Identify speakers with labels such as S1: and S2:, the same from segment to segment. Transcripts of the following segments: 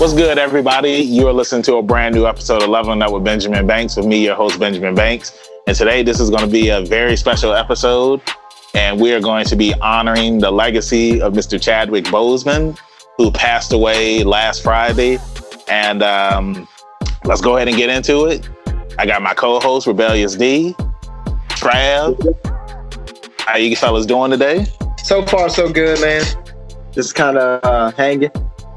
S1: What's good, everybody? You are listening to a brand new episode of Leveling Up with Benjamin Banks with me, your host, Benjamin Banks. And today, this is going to be a very special episode. And we are going to be honoring the legacy of Mr. Chadwick Boseman, who passed away last Friday. And um, let's go ahead and get into it. I got my co host, Rebellious D, Trav. How you fellas doing today?
S2: So far, so good, man. Just kind of uh, hanging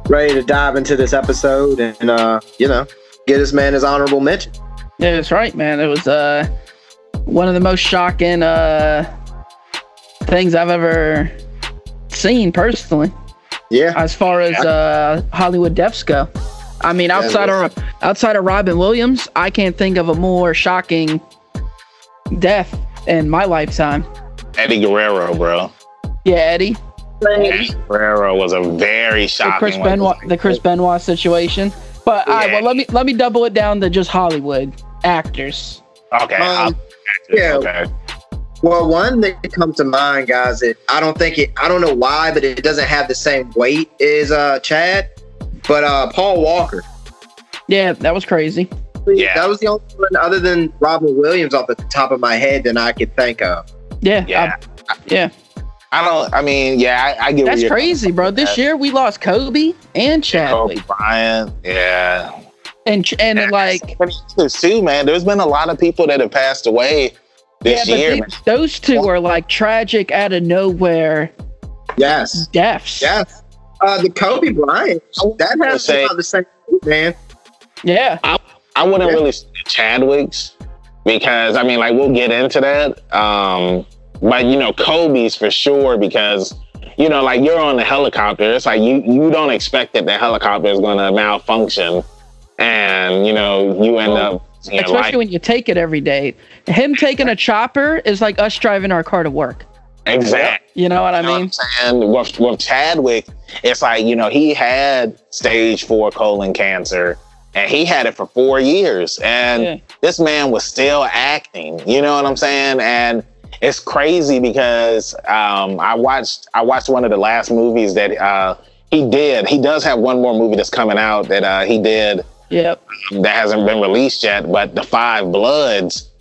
S2: ready to dive into this episode and uh, you know get this man his honorable mention.
S3: Yeah, that's right, man. It was uh, one of the most shocking uh, things I've ever seen personally.
S2: Yeah.
S3: As far as uh, Hollywood deaths go, I mean, outside yeah, of outside of Robin Williams, I can't think of a more shocking death in my lifetime.
S1: Eddie Guerrero, bro.
S3: Yeah, Eddie.
S1: Guerrero was a very shocking.
S3: The Chris Benoit, the Chris Benoit situation. But yeah. all right, well, let me let me double it down to just Hollywood actors.
S1: Okay. Um,
S2: actors, yeah. Okay. Well, one that comes to mind, guys, that I don't think it. I don't know why, but it doesn't have the same weight as uh, Chad. But uh, Paul Walker.
S3: Yeah, that was crazy.
S2: Yeah, that was the only one other than Robin Williams off the top of my head that I could think of.
S3: Yeah, yeah, I, yeah.
S1: I don't. I mean, yeah, I, I get.
S3: That's crazy, bro. This year we lost Kobe and Chadwick.
S1: Kobe Bryant, yeah.
S3: And and yeah, like
S1: too, man. There's been a lot of people that have passed away this yeah, year.
S3: These, those two are like tragic out of nowhere.
S2: Yes.
S3: Deaths.
S2: Yes. Uh, the Kobe Bryant. That has say, the same man.
S3: Yeah.
S1: I, I wouldn't yeah. really say Chadwick's because I mean, like, we'll get into that. Um, but you know, Kobe's for sure because you know, like you're on the helicopter. It's like you you don't expect that the helicopter is going to malfunction, and you know you end well, up.
S3: You know, especially when you take it every day. Him taking a chopper is like us driving our car to work.
S1: Exactly.
S3: You know what I mean?
S1: And with, with Chadwick, it's like, you know, he had stage four colon cancer and he had it for four years. And yeah. this man was still acting. You know what I'm saying? And it's crazy because um, I watched I watched one of the last movies that uh, he did. He does have one more movie that's coming out that uh, he did.
S3: Yep.
S1: That hasn't been released yet, but The Five Bloods.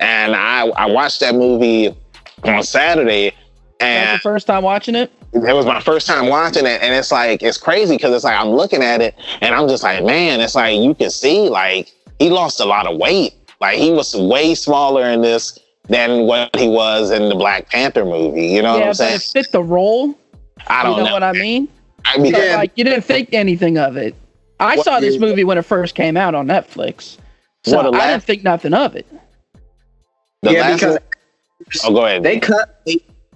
S1: And I I watched that movie on Saturday. And
S3: the first time watching it?
S1: It was my first time watching it, and it's like it's crazy because it's like I'm looking at it, and I'm just like, man, it's like you can see like he lost a lot of weight. Like he was way smaller in this than what he was in the Black Panther movie. You know yeah, what I'm saying?
S3: It fit the role.
S1: I don't
S3: you
S1: know, know
S3: what I mean.
S1: I mean,
S3: yeah. like you didn't think anything of it. I what, saw this movie when it first came out on Netflix, so last, I didn't think nothing of it.
S2: yeah, because one?
S1: oh, go ahead.
S2: They cut.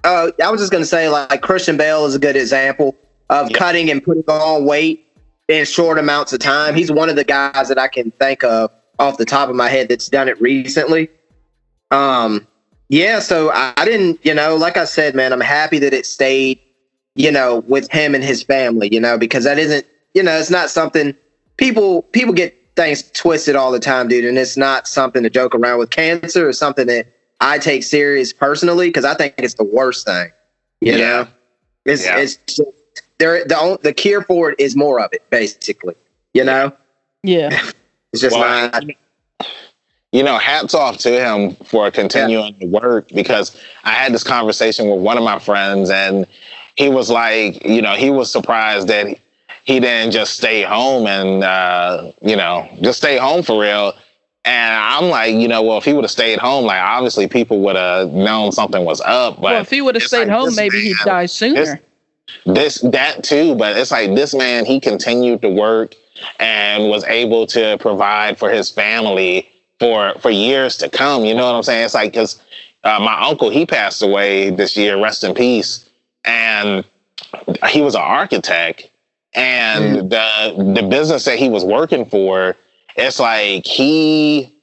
S2: Uh, I was just gonna say, like Christian Bale is a good example of yep. cutting and putting on weight in short amounts of time. He's one of the guys that I can think of off the top of my head that's done it recently. Um, yeah, so I, I didn't, you know, like I said, man, I'm happy that it stayed, you know, with him and his family, you know, because that isn't, you know, it's not something people people get things twisted all the time, dude, and it's not something to joke around with. Cancer is something that I take serious personally because I think it's the worst thing. You yeah. know, it's yeah. it's just, there the the cure for it is more of it, basically. You know.
S3: Yeah.
S2: it's just well, not
S1: you know, hats off to him for continuing yeah. to work because I had this conversation with one of my friends and he was like, you know, he was surprised that he didn't just stay home and, uh, you know, just stay home for real. And I'm like, you know, well, if he would have stayed home, like obviously people would have known something was up. But
S3: well, if he would have stayed like, home, maybe man, he'd die sooner.
S1: This, this, that too, but it's like this man, he continued to work and was able to provide for his family for for years to come. You know what I'm saying? It's like because uh, my uncle he passed away this year, rest in peace, and he was an architect, and mm. the the business that he was working for, it's like he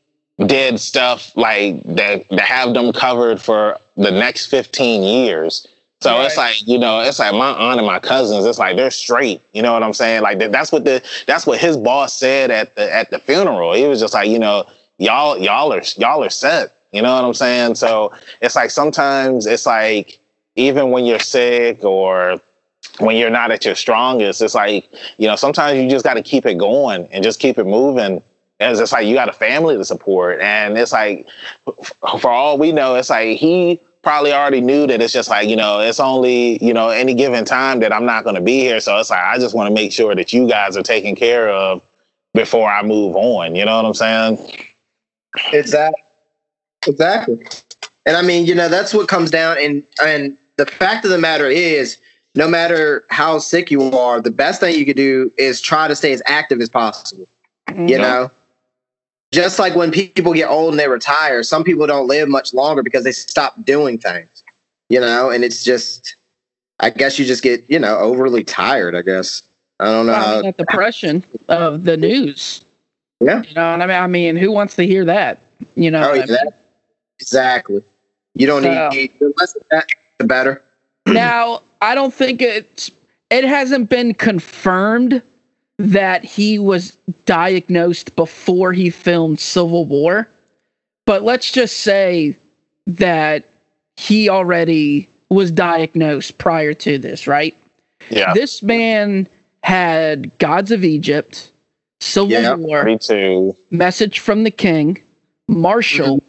S1: did stuff like that that have them covered for the next 15 years. So right. it's like, you know, it's like my aunt and my cousins, it's like they're straight. You know what I'm saying? Like that's what the that's what his boss said at the at the funeral. He was just like, you know, y'all y'all are y'all are set. You know what I'm saying? So it's like sometimes it's like even when you're sick or when you're not at your strongest, it's like, you know, sometimes you just got to keep it going and just keep it moving. As it's like you got a family to support. And it's like, for all we know, it's like he probably already knew that it's just like, you know, it's only, you know, any given time that I'm not going to be here. So it's like, I just want to make sure that you guys are taken care of before I move on. You know what I'm saying?
S2: Exactly. Exactly. And I mean, you know, that's what comes down and and the fact of the matter is no matter how sick you are, the best thing you could do is try to stay as active as possible. Mm-hmm. You know, just like when people get old and they retire, some people don't live much longer because they stop doing things. You know, and it's just, I guess you just get, you know, overly tired. I guess I don't know.
S3: Well, how, that depression of the news.
S2: Yeah.
S3: You know, and I mean, I mean, who wants to hear that? You know,
S2: oh, exactly. exactly. You don't so, need the less of that, the better.
S3: Now, I don't think it's it hasn't been confirmed that he was diagnosed before he filmed Civil War, but let's just say that he already was diagnosed prior to this, right?
S1: Yeah.
S3: This man had Gods of Egypt, Civil yeah, War,
S1: me too.
S3: Message from the King, Marshall, mm-hmm.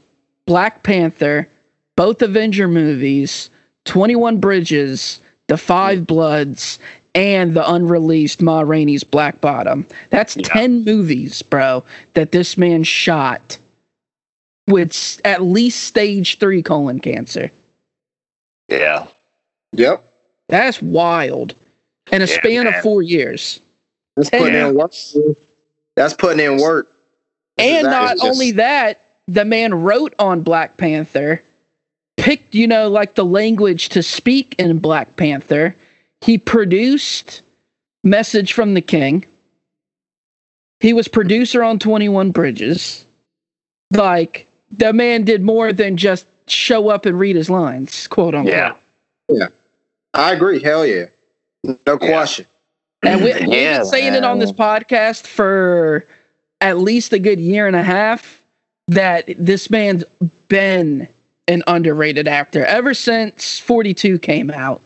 S3: Black Panther, both Avenger movies, 21 Bridges, The Five Bloods, and the unreleased Ma Rainey's Black Bottom. That's yeah. 10 movies, bro, that this man shot with at least stage three colon cancer.
S1: Yeah.
S2: Yep.
S3: That's wild. In a yeah, span man. of four years.
S2: That's putting in work. That's putting in work.
S3: and not just... only that, the man wrote on Black Panther picked, you know, like the language to speak in Black Panther. He produced Message from the King. He was producer on 21 Bridges. Like, the man did more than just show up and read his lines, quote unquote.
S2: Yeah. Yeah. I agree. Hell yeah. No question.
S3: And we, have been saying man. it on this podcast for at least a good year and a half that this man's been an underrated actor ever since 42 came out.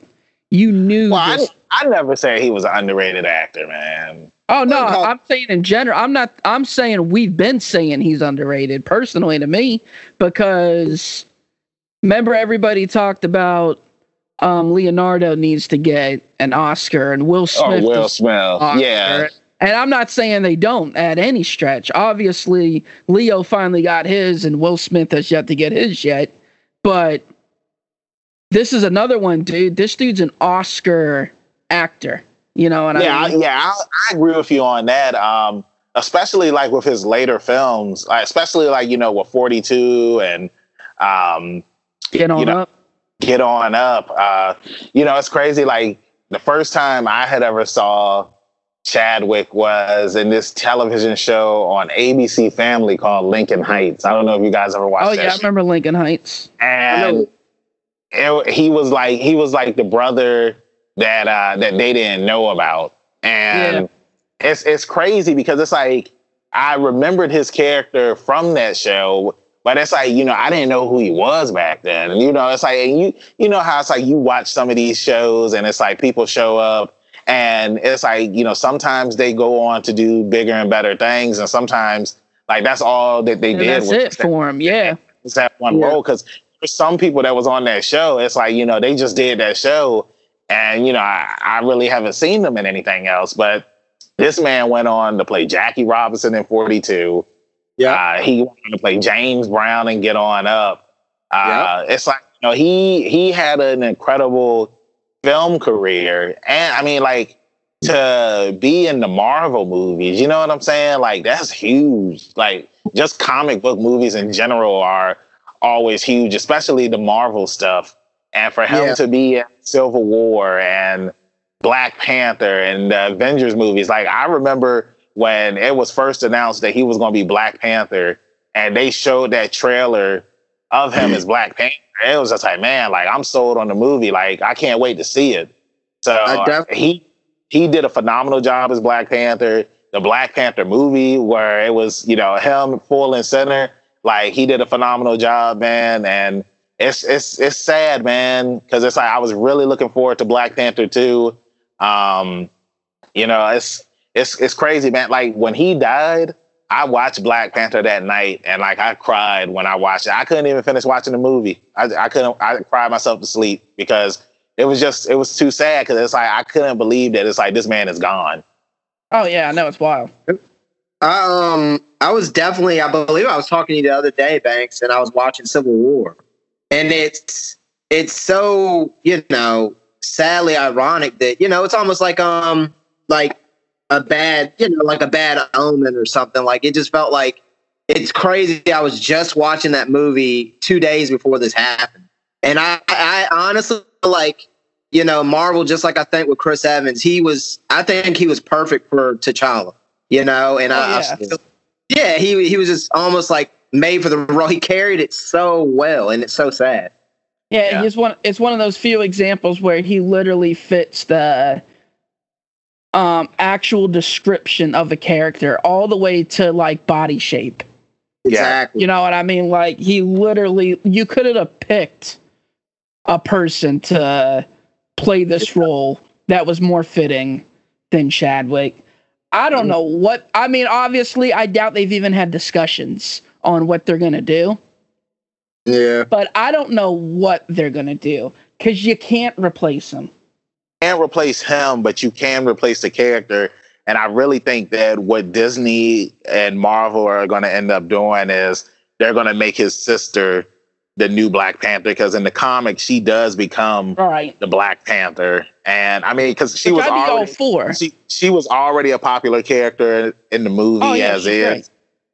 S3: You knew. Well,
S1: I, I, never say he was an underrated actor, man.
S3: Oh no, I'm saying in general. I'm not. I'm saying we've been saying he's underrated personally to me because remember everybody talked about um, Leonardo needs to get an Oscar and Will oh, Smith.
S1: Oh, Will Smith, yeah.
S3: And I'm not saying they don't at any stretch. Obviously, Leo finally got his, and Will Smith has yet to get his yet. But this is another one, dude. This dude's an Oscar actor. You know, what
S1: yeah,
S3: I
S1: mean? yeah, I, I, agree with you on that. Um, especially like with his later films, especially like you know with Forty Two and um,
S3: Get on
S1: you know,
S3: up.
S1: Get on up. Uh, you know, it's crazy. Like the first time I had ever saw Chadwick was in this television show on ABC Family called Lincoln Heights. I don't know if you guys ever watched.
S3: Oh yeah,
S1: show.
S3: I remember Lincoln Heights.
S1: And it, he was like he was like the brother that uh, that they didn't know about, and yeah. it's it's crazy because it's like I remembered his character from that show. But it's like, you know, I didn't know who he was back then. And you know, it's like you you know how it's like you watch some of these shows and it's like people show up and it's like, you know, sometimes they go on to do bigger and better things. And sometimes, like, that's all that they
S3: and
S1: did.
S3: That's it for them. Yeah.
S1: It's that one yeah. role. Cause for some people that was on that show, it's like, you know, they just did that show. And, you know, I, I really haven't seen them in anything else. But this man went on to play Jackie Robinson in 42. Yeah. Uh, he wanted to play James Brown and get on up. Uh, yeah. It's like, you know, he he had an incredible film career. And I mean, like, to be in the Marvel movies, you know what I'm saying? Like, that's huge. Like, just comic book movies in general are always huge, especially the Marvel stuff. And for him yeah. to be in Civil War and Black Panther and the Avengers movies, like, I remember when it was first announced that he was going to be Black Panther and they showed that trailer of him as Black Panther it was just like, man, like I'm sold on the movie. Like I can't wait to see it. So uh, he he did a phenomenal job as Black Panther. The Black Panther movie, where it was you know him full and center, like he did a phenomenal job, man. And it's it's it's sad, man, because it's like I was really looking forward to Black Panther two, Um, you know, it's it's it's crazy, man. Like when he died, I watched Black Panther that night, and like I cried when I watched it. I couldn't even finish watching the movie. I, I couldn't. I cried myself to sleep because it was just it was too sad. Because it's like I couldn't believe that it's like this man is gone.
S3: Oh yeah, I know it's wild.
S2: Um, I was definitely. I believe I was talking to you the other day, Banks, and I was watching Civil War, and it's it's so you know sadly ironic that you know it's almost like um like a bad, you know, like a bad omen or something. Like it just felt like it's crazy. I was just watching that movie two days before this happened, and I, I honestly like, you know, Marvel. Just like I think with Chris Evans, he was. I think he was perfect for T'Challa. You know, and oh, I, yeah. I, yeah, he he was just almost like made for the role. He carried it so well, and it's so sad.
S3: Yeah, yeah. he's one. It's one of those few examples where he literally fits the um, actual description of a character all the way to like body shape.
S2: Exactly.
S3: You know what I mean? Like he literally, you could have picked a person to play this role that was more fitting than Chadwick. I don't know what, I mean, obviously, I doubt they've even had discussions on what they're going to do.
S2: Yeah.
S3: But I don't know what they're going to do because you can't replace him
S1: can't replace him, but you can replace the character. And I really think that what Disney and Marvel are going to end up doing is they're going to make his sister the new Black Panther because in the comics she does become
S3: right.
S1: the Black Panther, and I mean because she Which was already
S3: for.
S1: she she was already a popular character in the movie oh, yeah, as is. Great.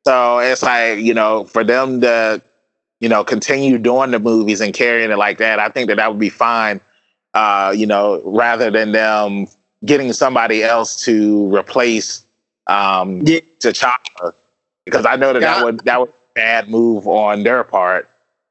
S1: So it's like you know for them to you know continue doing the movies and carrying it like that, I think that that would be fine uh, you know, rather than them getting somebody else to replace um, yeah. T'Challa, because I know that yeah. that would that would bad move on their part.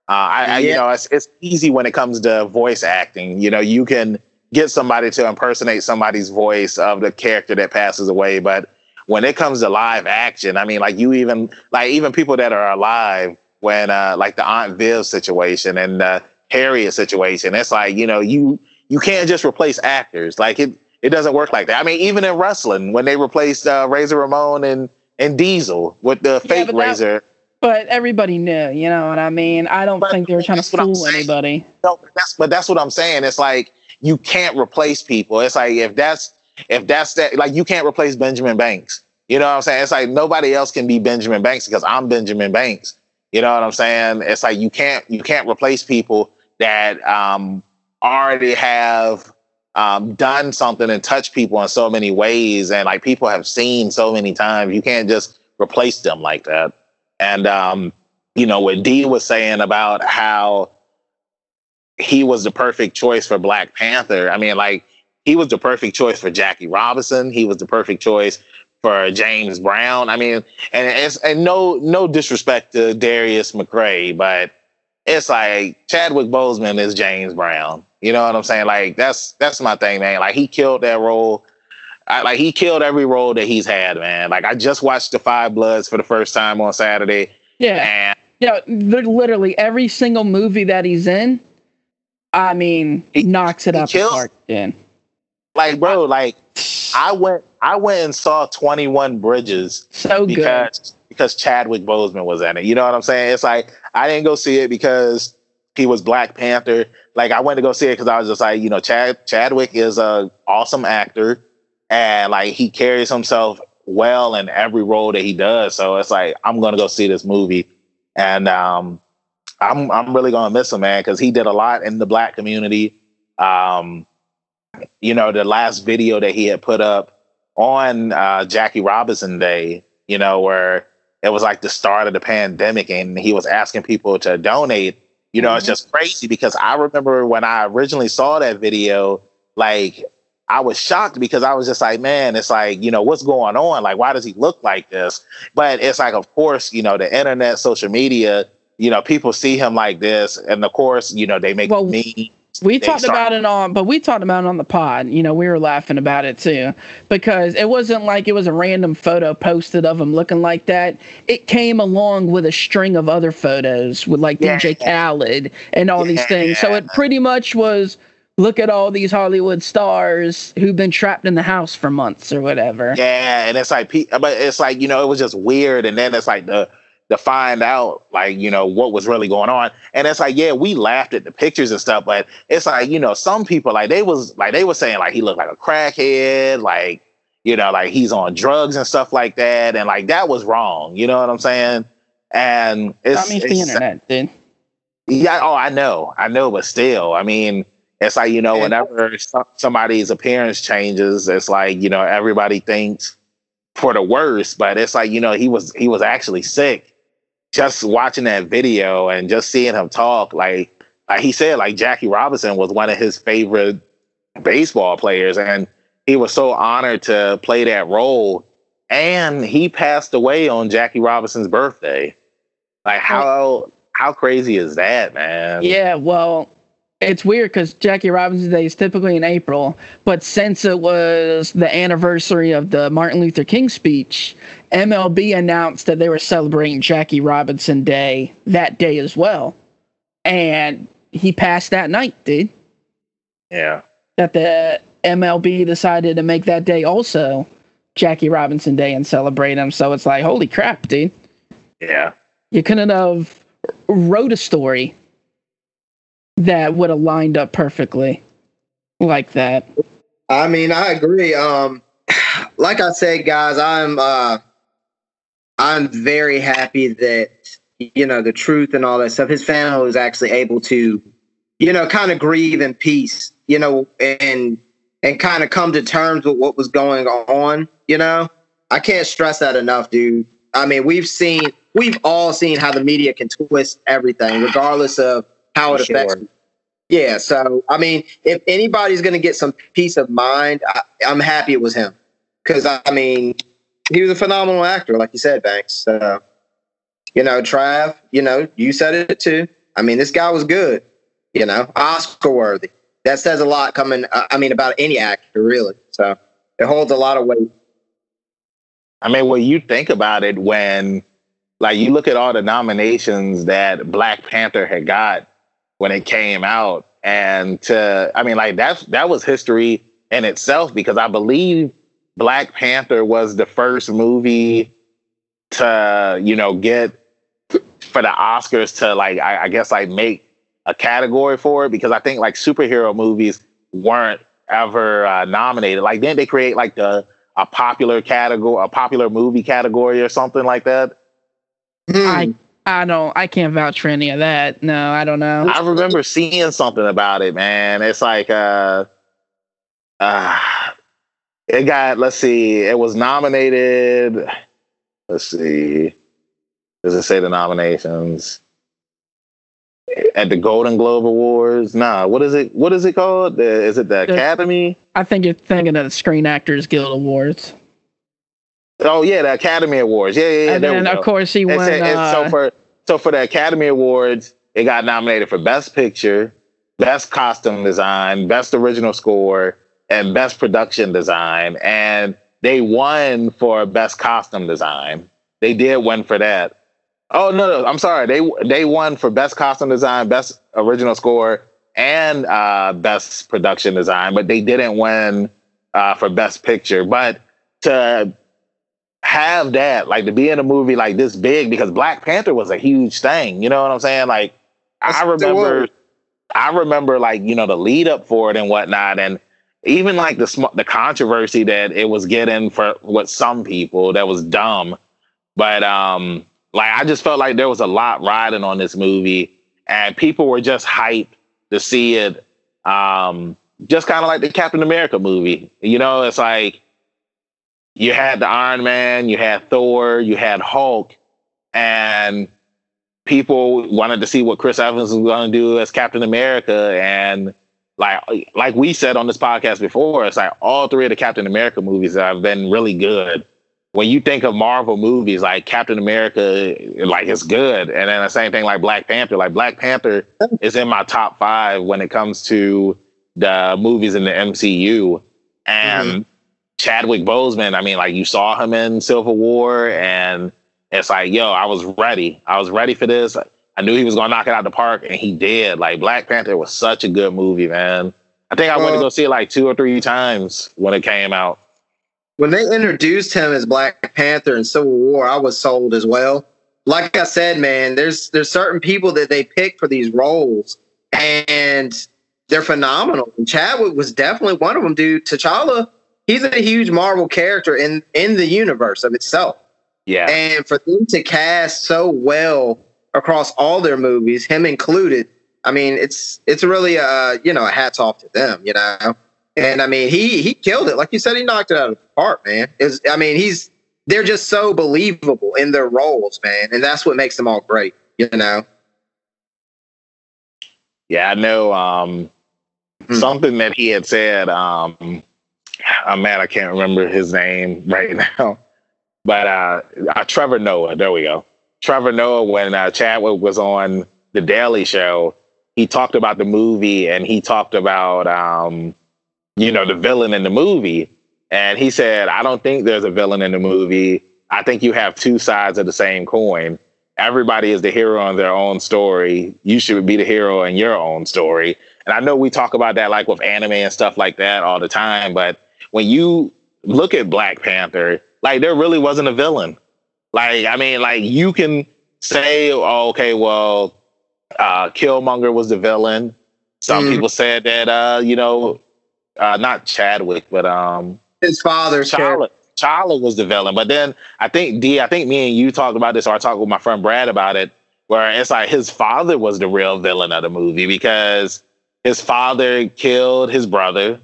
S1: Uh, I, yeah. I, you know, it's it's easy when it comes to voice acting. You know, you can get somebody to impersonate somebody's voice of the character that passes away, but when it comes to live action, I mean, like you even like even people that are alive when uh, like the Aunt Viv situation and the Harriet situation, it's like you know you you can't just replace actors. Like it, it doesn't work like that. I mean, even in wrestling, when they replaced uh, Razor Ramon and and Diesel with the fake yeah, Razor. That,
S3: but everybody knew, you know what I mean. I don't but think they were trying to fool anybody.
S1: No, that's but that's what I'm saying. It's like you can't replace people. It's like if that's if that's that, like you can't replace Benjamin Banks. You know what I'm saying? It's like nobody else can be Benjamin Banks because I'm Benjamin Banks. You know what I'm saying? It's like you can't you can't replace people that um, already have um, done something and touched people in so many ways, and like people have seen so many times. You can't just replace them like that. And um, you know what Dee was saying about how he was the perfect choice for Black Panther. I mean, like he was the perfect choice for Jackie Robinson. He was the perfect choice for James Brown. I mean, and it's and no no disrespect to Darius McCray, but it's like Chadwick Boseman is James Brown. You know what I'm saying? Like that's that's my thing, man. Like he killed that role. I, like he killed every role that he's had, man. Like I just watched the Five Bloods for the first time on Saturday.
S3: Yeah. And yeah, literally every single movie that he's in, I mean, he knocks it up the park. In
S1: like, bro, like I went, I went and saw Twenty One Bridges.
S3: So
S1: because, good because Chadwick Boseman was in it. You know what I'm saying? It's like I didn't go see it because he was Black Panther. Like I went to go see it because I was just like, you know, Chad Chadwick is a awesome actor, and like he carries himself well in every role that he does. So it's like I'm gonna go see this movie, and um, I'm I'm really gonna miss him, man, because he did a lot in the Black community. Um, you know, the last video that he had put up on uh, Jackie Robinson Day, you know, where it was like the start of the pandemic and he was asking people to donate. You know mm-hmm. it's just crazy because i remember when i originally saw that video like i was shocked because i was just like man it's like you know what's going on? Like why does he look like this? But it's like of course you know the internet social media you know people see him like this and of course you know they make well, me
S3: we talked start- about it on, but we talked about it on the pod. You know, we were laughing about it too because it wasn't like it was a random photo posted of him looking like that. It came along with a string of other photos with like yeah. DJ Khaled and all yeah, these things. Yeah. So it pretty much was look at all these Hollywood stars who've been trapped in the house for months or whatever.
S1: Yeah, and it's like, but it's like you know, it was just weird, and then it's like the to find out like you know what was really going on. And it's like yeah we laughed at the pictures and stuff but it's like you know some people like they was like they were saying like he looked like a crackhead like you know like he's on drugs and stuff like that. And like that was wrong. You know what i'm saying? And it's,
S3: I mean, it's the internet dude.
S1: Yeah oh i know. I know but still i mean it's like you know whenever somebody's appearance changes it's like you know everybody thinks for the worst but it's like you know he was he was actually sick just watching that video and just seeing him talk, like, like he said, like Jackie Robinson was one of his favorite baseball players, and he was so honored to play that role. And he passed away on Jackie Robinson's birthday. Like how how crazy is that, man?
S3: Yeah, well, it's weird because Jackie Robinson's Day is typically in April, but since it was the anniversary of the Martin Luther King speech, MLB announced that they were celebrating Jackie Robinson Day that day as well. And he passed that night, dude.
S1: Yeah.
S3: That the MLB decided to make that day also Jackie Robinson Day and celebrate him. So it's like, holy crap, dude.
S1: Yeah.
S3: You couldn't have wrote a story that would have lined up perfectly like that.
S2: I mean, I agree. Um, like I said, guys, I'm uh, I'm very happy that you know the truth and all that stuff. His family was actually able to, you know, kind of grieve in peace, you know, and and kind of come to terms with what was going on. You know, I can't stress that enough, dude. I mean, we've seen, we've all seen how the media can twist everything, regardless of how it affects. Sure. Yeah, so I mean, if anybody's going to get some peace of mind, I, am happy it was him because I mean, he was a phenomenal actor, like you said, Banks. So, you know, Trav, you know, you said it too. I mean, this guy was good. You know, Oscar worthy. That says a lot coming. I mean, about any actor, really. So it holds a lot of weight.
S1: I mean, when you think about it, when like you look at all the nominations that Black Panther had got when it came out. And to, I mean, like that's that was history in itself because I believe Black Panther was the first movie to, you know, get for the Oscars to like, I, I guess like make a category for it because I think like superhero movies weren't ever uh, nominated. Like then they create like the a popular category, a popular movie category or something like that.
S3: I I don't. I can't vouch for any of that. No, I don't know.
S1: I remember seeing something about it, man. It's like uh, uh it got. Let's see. It was nominated. Let's see. Does it say the nominations? At the Golden Globe Awards? Nah. What is it? What is it called? Is it the Academy?
S3: I think you're thinking of the Screen Actors Guild Awards.
S1: Oh yeah, the Academy Awards. Yeah, yeah, yeah.
S3: And then of course he won. It's,
S1: uh, so for so for the Academy Awards, it got nominated for Best Picture, Best Costume Design, Best Original Score, and Best Production Design. And they won for Best Costume Design. They did win for that. Oh no, no, I'm sorry. They they won for Best Costume Design, Best Original Score, and uh, Best Production Design, but they didn't win uh, for Best Picture. But to have that, like to be in a movie like this big, because Black Panther was a huge thing. You know what I'm saying? Like That's I remember, I remember like you know the lead up for it and whatnot, and even like the sm- the controversy that it was getting for what some people that was dumb, but um, like I just felt like there was a lot riding on this movie, and people were just hyped to see it. Um, just kind of like the Captain America movie. You know, it's like you had the Iron Man, you had Thor, you had Hulk, and people wanted to see what Chris Evans was going to do as Captain America. And like like we said on this podcast before, it's like all three of the Captain America movies have been really good. When you think of Marvel movies, like Captain America, like it's good, and then the same thing like Black Panther. Like Black Panther is in my top five when it comes to the movies in the MCU, and mm-hmm. Chadwick Boseman, I mean, like you saw him in Civil War, and it's like, yo, I was ready. I was ready for this. I knew he was gonna knock it out the park, and he did. Like Black Panther was such a good movie, man. I think I well, went to go see it like two or three times when it came out.
S2: When they introduced him as Black Panther in Civil War, I was sold as well. Like I said, man, there's there's certain people that they pick for these roles, and they're phenomenal. And Chadwick was definitely one of them, dude. T'Challa, he's a huge Marvel character in in the universe of itself.
S1: Yeah.
S2: And for them to cast so well across all their movies, him included, I mean, it's it's really uh, you know, a hats off to them, you know. And I mean, he he killed it. Like you said, he knocked it out of the park, man. Is I mean, he's they're just so believable in their roles, man, and that's what makes them all great, you know.
S1: Yeah, I know. Um, mm. something that he had said. Um, I'm mad I can't remember his name right now, but uh, uh, Trevor Noah. There we go. Trevor Noah. When uh, Chadwick was on the Daily Show, he talked about the movie and he talked about um, you know the villain in the movie, and he said, "I don't think there's a villain in the movie. I think you have two sides of the same coin." everybody is the hero in their own story. You should be the hero in your own story. And I know we talk about that like with anime and stuff like that all the time, but when you look at Black Panther, like there really wasn't a villain. Like, I mean, like you can say, oh, okay, well, uh, Killmonger was the villain. Some mm. people said that, uh, you know, uh, not Chadwick, but um,
S2: his father,
S1: Charlotte. T'Challa was the villain. But then I think D, I think me and you talked about this, or I talked with my friend Brad about it, where it's like his father was the real villain of the movie because his father killed his brother.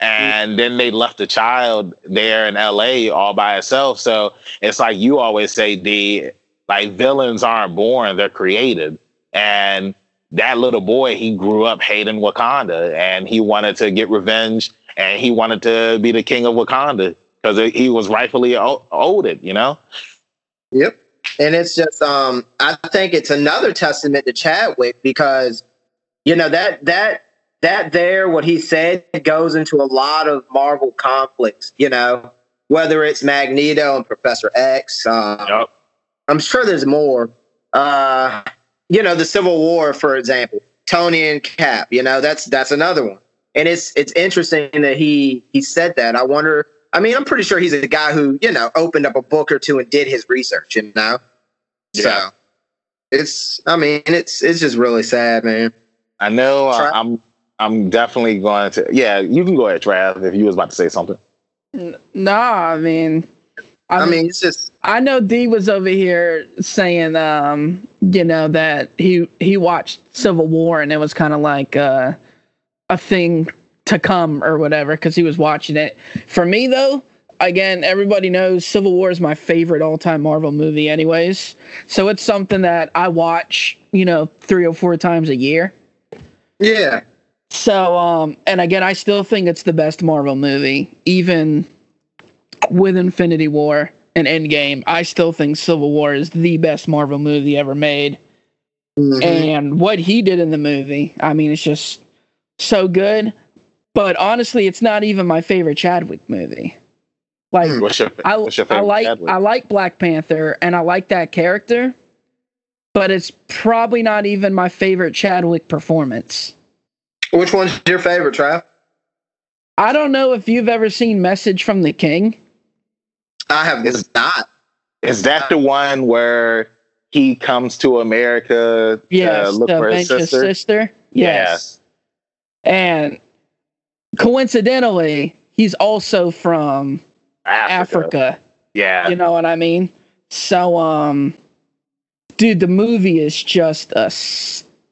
S1: And then they left the child there in LA all by itself. So it's like you always say, D, like villains aren't born, they're created. And that little boy, he grew up hating Wakanda and he wanted to get revenge and he wanted to be the king of Wakanda because he was rightfully owed it, you know?
S2: Yep. And it's just, um, I think it's another testament to Chadwick because, you know, that, that, that there, what he said goes into a lot of Marvel conflicts, you know, whether it's Magneto and Professor X. Um, yep. I'm sure there's more. Uh, you know, the Civil War, for example, Tony and Cap, you know, that's, that's another one. And it's, it's interesting that he, he said that. I wonder, I mean, I'm pretty sure he's a guy who, you know, opened up a book or two and did his research, you know? Yeah. So it's, I mean, it's, it's just really sad, man.
S1: I know uh, I'm, I'm definitely going to, yeah, you can go ahead, Trav, if you was about to say something.
S3: No, I mean,
S2: I, I mean, mean, it's just,
S3: I know D was over here saying, um, you know, that he, he watched Civil War and it was kind of like, uh, a thing to come or whatever because he was watching it. For me though, again, everybody knows Civil War is my favorite all-time Marvel movie anyways. So it's something that I watch, you know, 3 or 4 times a year.
S2: Yeah.
S3: So um and again, I still think it's the best Marvel movie even with Infinity War and Endgame. I still think Civil War is the best Marvel movie ever made. Mm-hmm. And what he did in the movie, I mean, it's just so good. But honestly, it's not even my favorite Chadwick movie. Like what's your I, I like Chadwick? I like Black Panther and I like that character, but it's probably not even my favorite Chadwick performance.
S2: Which one's your favorite, Trav?
S3: I don't know if you've ever seen Message from the King.
S2: I have is, not.
S1: Is that the one where he comes to America
S3: yes, to look for his sister? sister? Yes. Yeah. And coincidentally, he's also from Africa. Africa.
S1: Yeah.
S3: You know what I mean? So, um, dude, the movie is just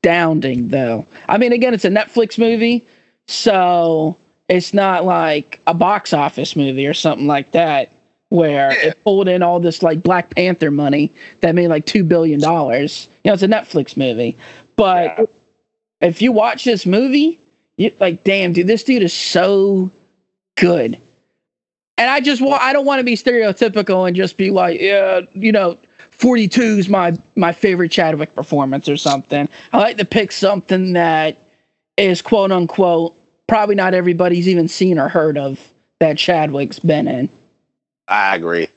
S3: astounding, though. I mean, again, it's a Netflix movie, so it's not like a box office movie or something like that where yeah. it pulled in all this like Black Panther money that made like two billion dollars. You know, it's a Netflix movie. But yeah. if you watch this movie, you, like, damn, dude, this dude is so good. And I just want, I don't want to be stereotypical and just be like, yeah, you know, 42 is my, my favorite Chadwick performance or something. I like to pick something that is quote unquote, probably not everybody's even seen or heard of that Chadwick's been in.
S1: I agree.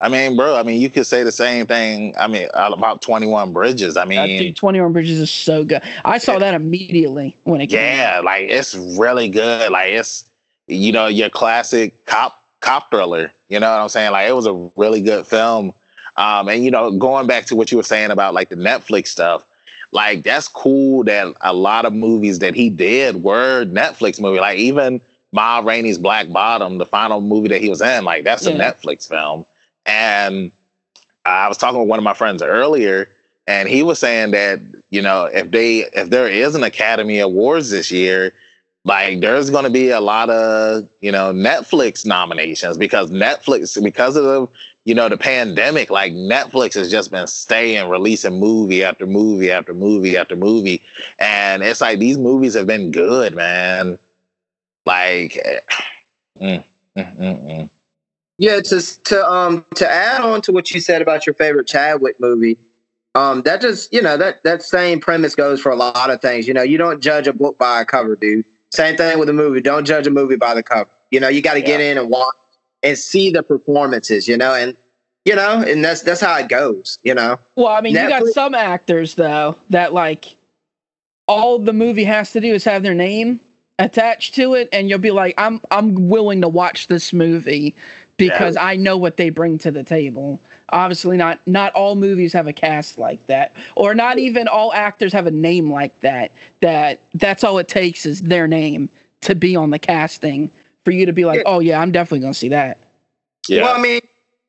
S1: I mean, bro, I mean, you could say the same thing. I mean, about 21 Bridges. I mean,
S3: 21 Bridges is so good. I saw that immediately when it came
S1: Yeah,
S3: out.
S1: like it's really good. Like it's, you know, your classic cop cop thriller. You know what I'm saying? Like it was a really good film. Um, and you know, going back to what you were saying about like the Netflix stuff, like that's cool that a lot of movies that he did were Netflix movie. Like even Ma Rainey's Black Bottom, the final movie that he was in, like that's yeah. a Netflix film. And I was talking with one of my friends earlier, and he was saying that you know if they if there is an Academy Awards this year, like there's going to be a lot of you know Netflix nominations because Netflix because of the you know the pandemic, like Netflix has just been staying releasing movie after movie after movie after movie, and it's like these movies have been good, man. Like. Mm, mm, mm, mm.
S2: Yeah, to to um to add on to what you said about your favorite Chadwick movie, um, that just you know that that same premise goes for a lot of things. You know, you don't judge a book by a cover, dude. Same thing with a movie. Don't judge a movie by the cover. You know, you got to yeah. get in and watch and see the performances. You know, and you know, and that's that's how it goes. You know.
S3: Well, I mean, Netflix, you got some actors though that like all the movie has to do is have their name attached to it, and you'll be like, I'm I'm willing to watch this movie because yeah. I know what they bring to the table. Obviously, not not all movies have a cast like that, or not even all actors have a name like that. That that's all it takes is their name to be on the casting for you to be like, oh yeah, I'm definitely gonna see that.
S2: Yeah. Well, I mean,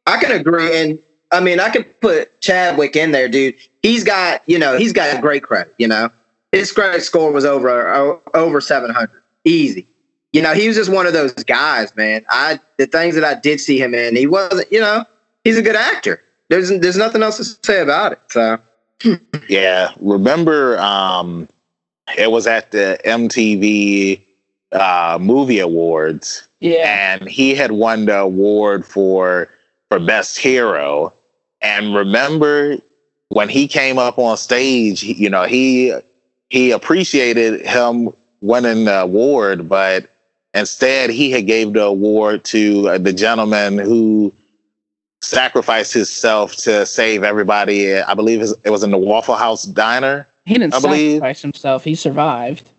S2: I can agree, and I mean, I can put Chadwick in there, dude. He's got you know he's got a great credit. You know, his credit score was over over 700, easy you know, he was just one of those guys, man. I the things that I did see him in, he wasn't, you know, he's a good actor. There's there's nothing else to say about it. So
S1: yeah, remember um it was at the MTV uh movie awards.
S3: Yeah.
S1: And he had won the award for for best hero. And remember when he came up on stage, you know, he he appreciated him winning the award, but Instead, he had gave the award to uh, the gentleman who sacrificed himself to save everybody. I believe it was in the Waffle House diner.
S3: He didn't I sacrifice believe. himself. He survived.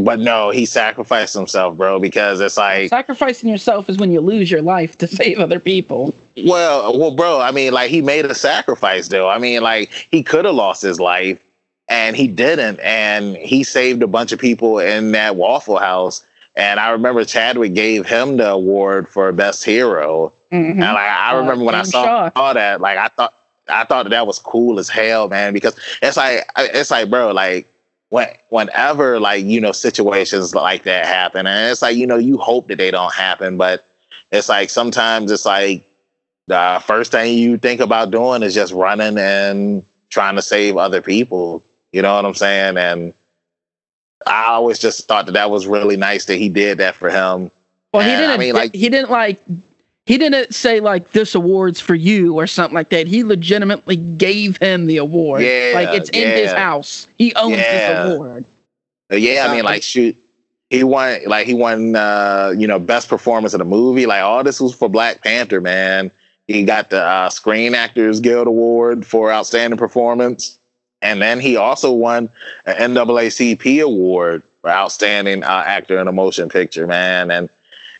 S1: But no, he sacrificed himself, bro, because it's like
S3: sacrificing yourself is when you lose your life to save other people.
S1: Well, well, bro, I mean, like he made a sacrifice, though. I mean, like he could have lost his life, and he didn't, and he saved a bunch of people in that Waffle House and I remember Chadwick gave him the award for best hero. Mm-hmm. And like, I uh, remember uh, when I saw, saw that, like I thought I thought that, that was cool as hell, man. Because it's like it's like, bro, like when whenever like you know situations like that happen, and it's like you know you hope that they don't happen, but it's like sometimes it's like the first thing you think about doing is just running and trying to save other people. You know what I'm saying? And I always just thought that that was really nice that he did that for him.
S3: Well, he didn't. I mean, like he didn't like he didn't say like this award's for you or something like that. He legitimately gave him the award. Yeah, like it's in yeah. his house. He owns yeah. this award.
S1: Uh, yeah, I mean, like shoot, he won like he won uh, you know best performance in the movie. Like all this was for Black Panther, man. He got the uh, Screen Actors Guild Award for outstanding performance. And then he also won an NAACP award for outstanding uh, actor in a motion picture, man. And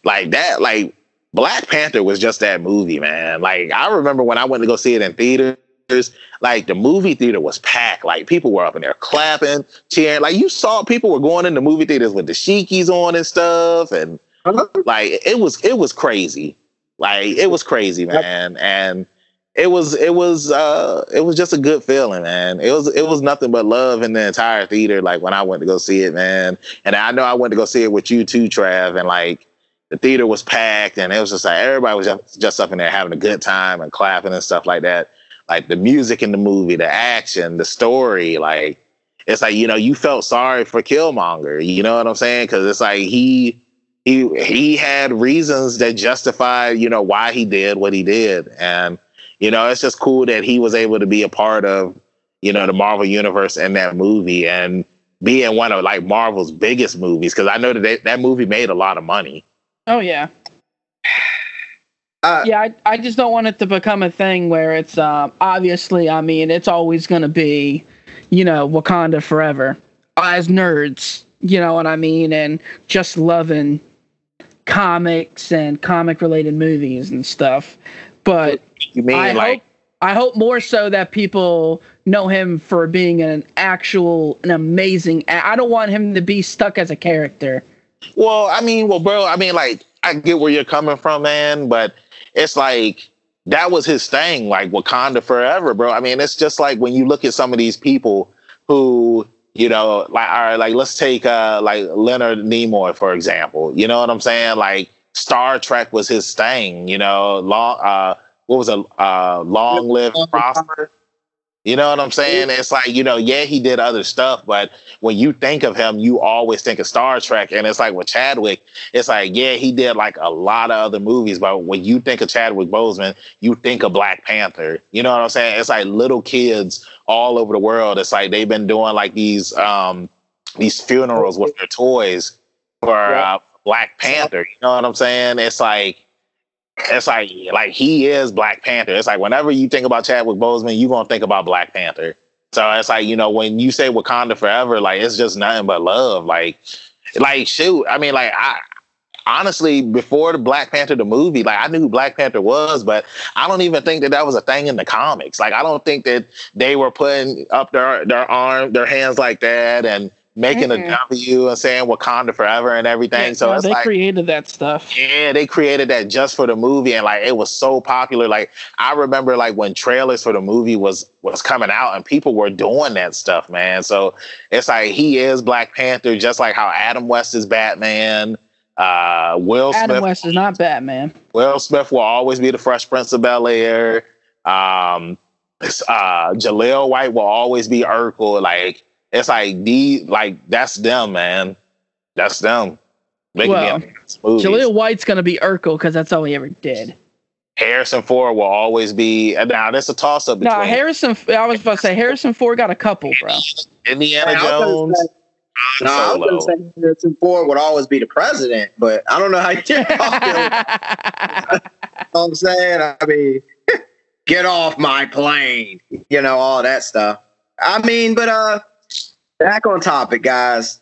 S1: like that, like Black Panther was just that movie, man. Like I remember when I went to go see it in theaters, like the movie theater was packed. Like people were up in there clapping, cheering. Like you saw people were going into movie theaters with the shikis on and stuff, and uh-huh. like it was it was crazy. Like it was crazy, man. And it was it was uh it was just a good feeling, man. It was it was nothing but love in the entire theater. Like when I went to go see it, man. And I know I went to go see it with you too, Trav. And like the theater was packed, and it was just like everybody was just, up in there having a good time and clapping and stuff like that. Like the music in the movie, the action, the story, like it's like you know you felt sorry for Killmonger. You know what I'm saying? Because it's like he he he had reasons that justified you know why he did what he did and you know, it's just cool that he was able to be a part of, you know, the Marvel universe and that movie and being one of like Marvel's biggest movies because I know that they, that movie made a lot of money.
S3: Oh yeah. Uh, yeah, I, I just don't want it to become a thing where it's um, obviously, I mean, it's always going to be, you know, Wakanda forever as nerds, you know what I mean? And just loving comics and comic related movies and stuff. But
S1: you mean
S3: I
S1: like
S3: hope, I hope more so that people know him for being an actual, an amazing. I don't want him to be stuck as a character.
S1: Well, I mean, well, bro, I mean, like, I get where you're coming from, man, but it's like that was his thing, like Wakanda forever, bro. I mean, it's just like when you look at some of these people who, you know, like, all right, like let's take uh like Leonard Nimoy for example. You know what I'm saying? Like Star Trek was his thing. You know, long uh, what was a uh, long live prosper. You know what I'm saying? It's like, you know, yeah, he did other stuff, but when you think of him, you always think of Star Trek. And it's like with Chadwick, it's like, yeah, he did like a lot of other movies, but when you think of Chadwick Boseman, you think of Black Panther. You know what I'm saying? It's like little kids all over the world. It's like they've been doing like these um these funerals with their toys for uh, Black Panther. You know what I'm saying? It's like it's like like he is Black Panther. It's like whenever you think about Chadwick Boseman, you're gonna think about Black Panther. So it's like you know when you say Wakanda forever, like it's just nothing but love. Like like shoot, I mean like I honestly before the Black Panther the movie, like I knew who Black Panther was, but I don't even think that that was a thing in the comics. Like I don't think that they were putting up their their arm their hands like that and making mm-hmm. a W and saying Wakanda forever and everything. Yeah, so
S3: no, they
S1: like,
S3: created that stuff.
S1: Yeah, they created that just for the movie, and like it was so popular. Like I remember, like when trailers for the movie was was coming out, and people were doing that stuff, man. So it's like he is Black Panther, just like how Adam West is Batman. Uh, Will
S3: Adam
S1: Smith,
S3: West is not Batman.
S1: Will Smith will always be the Fresh Prince of Bel Air. Um, uh, Jaleel White will always be Urkel. Like it's like the like that's them, man. That's them.
S3: Making well, Jaleel White's gonna be Urkel because that's all he ever did.
S1: Harrison Ford will always be. Now that's a toss up.
S3: No, Harrison. I was about to say Harrison Ford got a couple, bro.
S1: Indiana Jones.
S2: no, I was going to say Harrison Ford would always be the president, but I don't know how you get off. I'm saying, I mean, get off my plane, you know, all that stuff. I mean, but uh, back on topic, guys.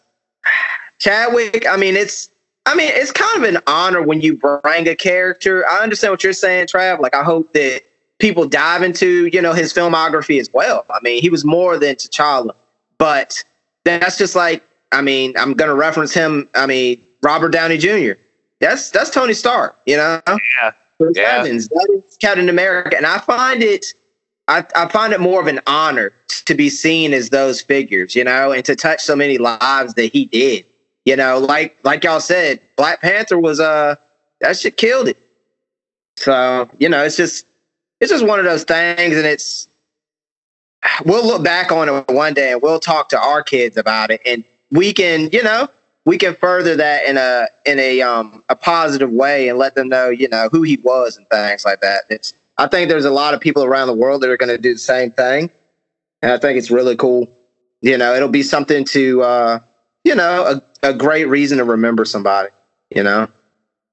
S2: Chadwick, I mean, it's I mean, it's kind of an honor when you bring a character. I understand what you're saying, Trav. Like, I hope that people dive into, you know, his filmography as well. I mean, he was more than T'Challa, but that's just like, I mean, I'm going to reference him. I mean, Robert Downey Jr. That's that's Tony Stark, you know.
S1: Yeah.
S2: yeah. Evans, that is Captain America, and I find it I, I find it more of an honor to be seen as those figures, you know, and to touch so many lives that he did. You know, like like y'all said, Black Panther was uh that shit killed it. So, you know, it's just it's just one of those things and it's we'll look back on it one day and we'll talk to our kids about it and we can, you know, we can further that in a in a um a positive way and let them know, you know, who he was and things like that. It's I think there's a lot of people around the world that are going to do the same thing. And I think it's really cool. You know, it'll be something to, uh, you know, a, a great reason to remember somebody, you know?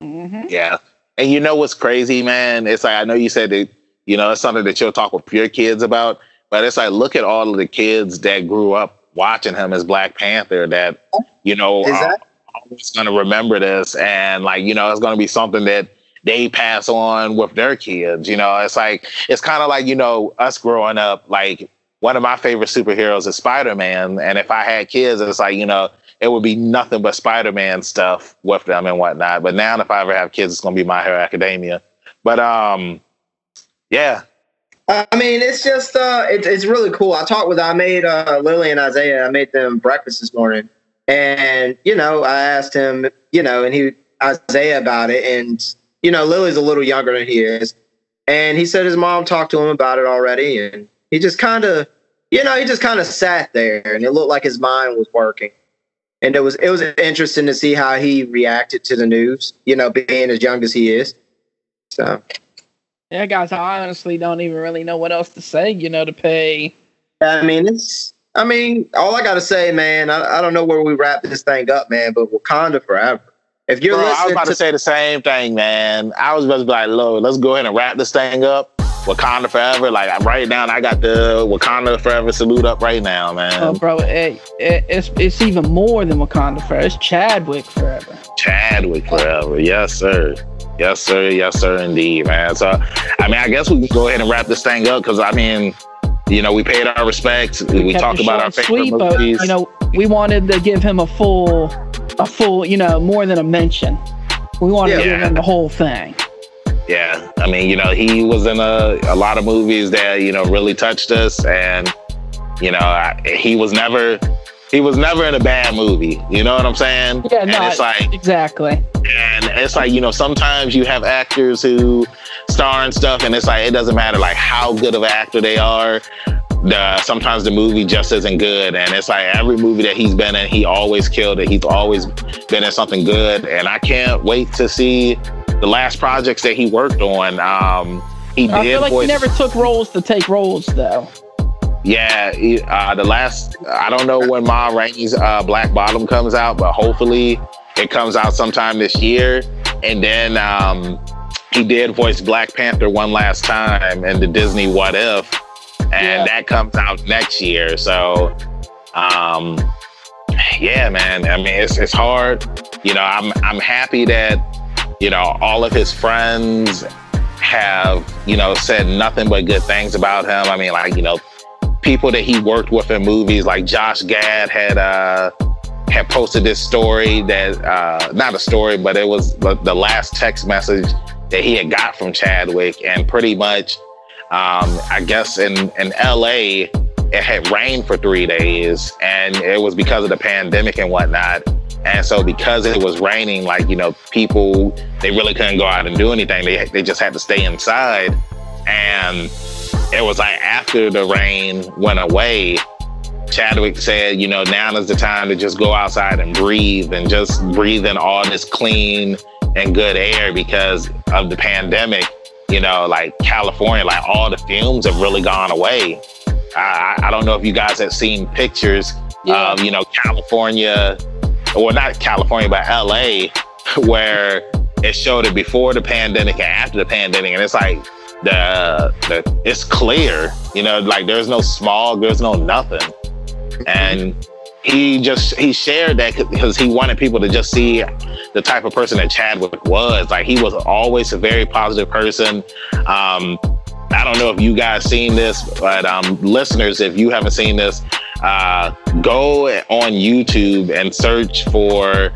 S1: Mm-hmm. Yeah. And you know what's crazy, man? It's like, I know you said that, you know, it's something that you'll talk with your kids about, but it's like, look at all of the kids that grew up watching him as Black Panther that, you know, are always going to remember this. And like, you know, it's going to be something that, they pass on with their kids. You know, it's like it's kind of like you know us growing up. Like one of my favorite superheroes is Spider Man, and if I had kids, it's like you know it would be nothing but Spider Man stuff with them and whatnot. But now, if I ever have kids, it's gonna be My Hero Academia. But um, yeah.
S2: I mean, it's just uh, it, it's really cool. I talked with I made uh, Lily and Isaiah. I made them breakfast this morning, and you know, I asked him, you know, and he Isaiah about it, and you know, Lily's a little younger than he is. And he said his mom talked to him about it already. And he just kind of, you know, he just kind of sat there and it looked like his mind was working. And it was it was interesting to see how he reacted to the news, you know, being as young as he is. So
S3: Yeah, guys, I honestly don't even really know what else to say, you know, to pay
S2: I mean, it's I mean, all I gotta say, man, I, I don't know where we wrap this thing up, man, but Wakanda forever If you're
S1: Bro, I was about to,
S2: to,
S1: say the same thing, man. I was about to be like, "Lord, let's go ahead and wrap this thing up." Wakanda forever. Like right now, I got the Wakanda forever salute up right now, man.
S3: Oh, bro, it, it, it's it's even more than Wakanda forever. It's Chadwick forever.
S1: Chadwick forever. Yes, sir. Yes, sir. Yes, sir. Indeed, man. So, I mean, I guess we can go ahead and wrap this thing up because I mean, you know, we paid our respects. We, we talked about our favorite sweet, movies.
S3: But, you know, we wanted to give him a full, a full, you know, more than a mention. We wanted yeah. to give him the whole thing.
S1: Yeah, I mean, you know, he was in a, a lot of movies that you know really touched us, and you know, I, he was never he was never in a bad movie. You know what I'm saying?
S3: Yeah, no, it's like exactly.
S1: And it's like you know, sometimes you have actors who star and stuff, and it's like it doesn't matter like how good of an actor they are. The, sometimes the movie just isn't good, and it's like every movie that he's been in, he always killed it. He's always been in something good, and I can't wait to see the last projects that he worked on. Um, he
S3: I did. feel like voice- he never took roles to take roles, though.
S1: Yeah, uh, the last I don't know when Ma Rainey's uh, Black Bottom comes out, but hopefully it comes out sometime this year. And then um, he did voice Black Panther one last time in the Disney What If, and yeah. that comes out next year. So, um, yeah, man. I mean, it's it's hard. You know, I'm I'm happy that you know all of his friends have you know said nothing but good things about him. I mean, like you know, people that he worked with in movies, like Josh Gad had uh had posted this story that uh not a story, but it was the, the last text message that he had got from Chadwick, and pretty much, um, I guess in in L.A. it had rained for three days, and it was because of the pandemic and whatnot. And so because it was raining, like, you know, people, they really couldn't go out and do anything. They, they just had to stay inside. And it was like after the rain went away, Chadwick said, you know, now is the time to just go outside and breathe and just breathe in all this clean and good air because of the pandemic. You know, like California, like all the fumes have really gone away. I, I don't know if you guys have seen pictures yeah. of, you know, California, or not California, but LA, where it showed it before the pandemic and after the pandemic. And it's like, the, the it's clear, you know, like there's no smog, there's no nothing. And he just he shared that because he wanted people to just see the type of person that Chadwick was. Like he was always a very positive person. Um, I don't know if you guys seen this, but um, listeners, if you haven't seen this, uh, go on YouTube and search for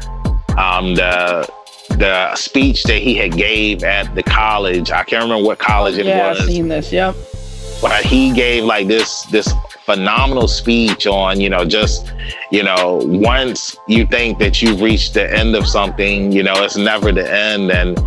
S1: um, the the speech that he had gave at the college. I can't remember what college it
S3: yeah,
S1: was.
S3: Yeah, I've seen this. Yep.
S1: But he gave like this this phenomenal speech on you know just you know once you think that you've reached the end of something, you know it's never the end, and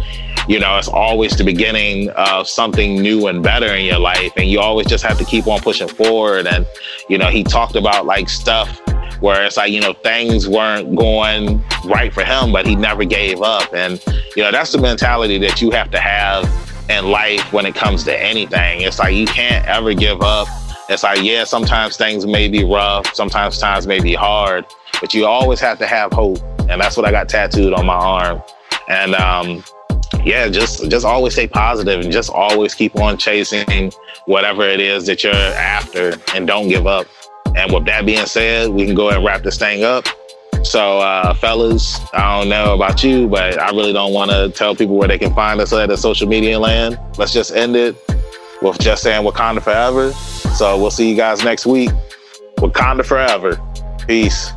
S1: you know it's always the beginning of something new and better in your life, and you always just have to keep on pushing forward. And you know he talked about like stuff where it's like, you know, things weren't going right for him, but he never gave up. And, you know, that's the mentality that you have to have in life when it comes to anything. It's like you can't ever give up. It's like, yeah, sometimes things may be rough, sometimes times may be hard, but you always have to have hope. And that's what I got tattooed on my arm. And um, yeah, just just always stay positive and just always keep on chasing whatever it is that you're after and don't give up. And with that being said, we can go and wrap this thing up. So, uh, fellas, I don't know about you, but I really don't want to tell people where they can find us at the social media land. Let's just end it with just saying Wakanda forever. So we'll see you guys next week. Wakanda forever. Peace.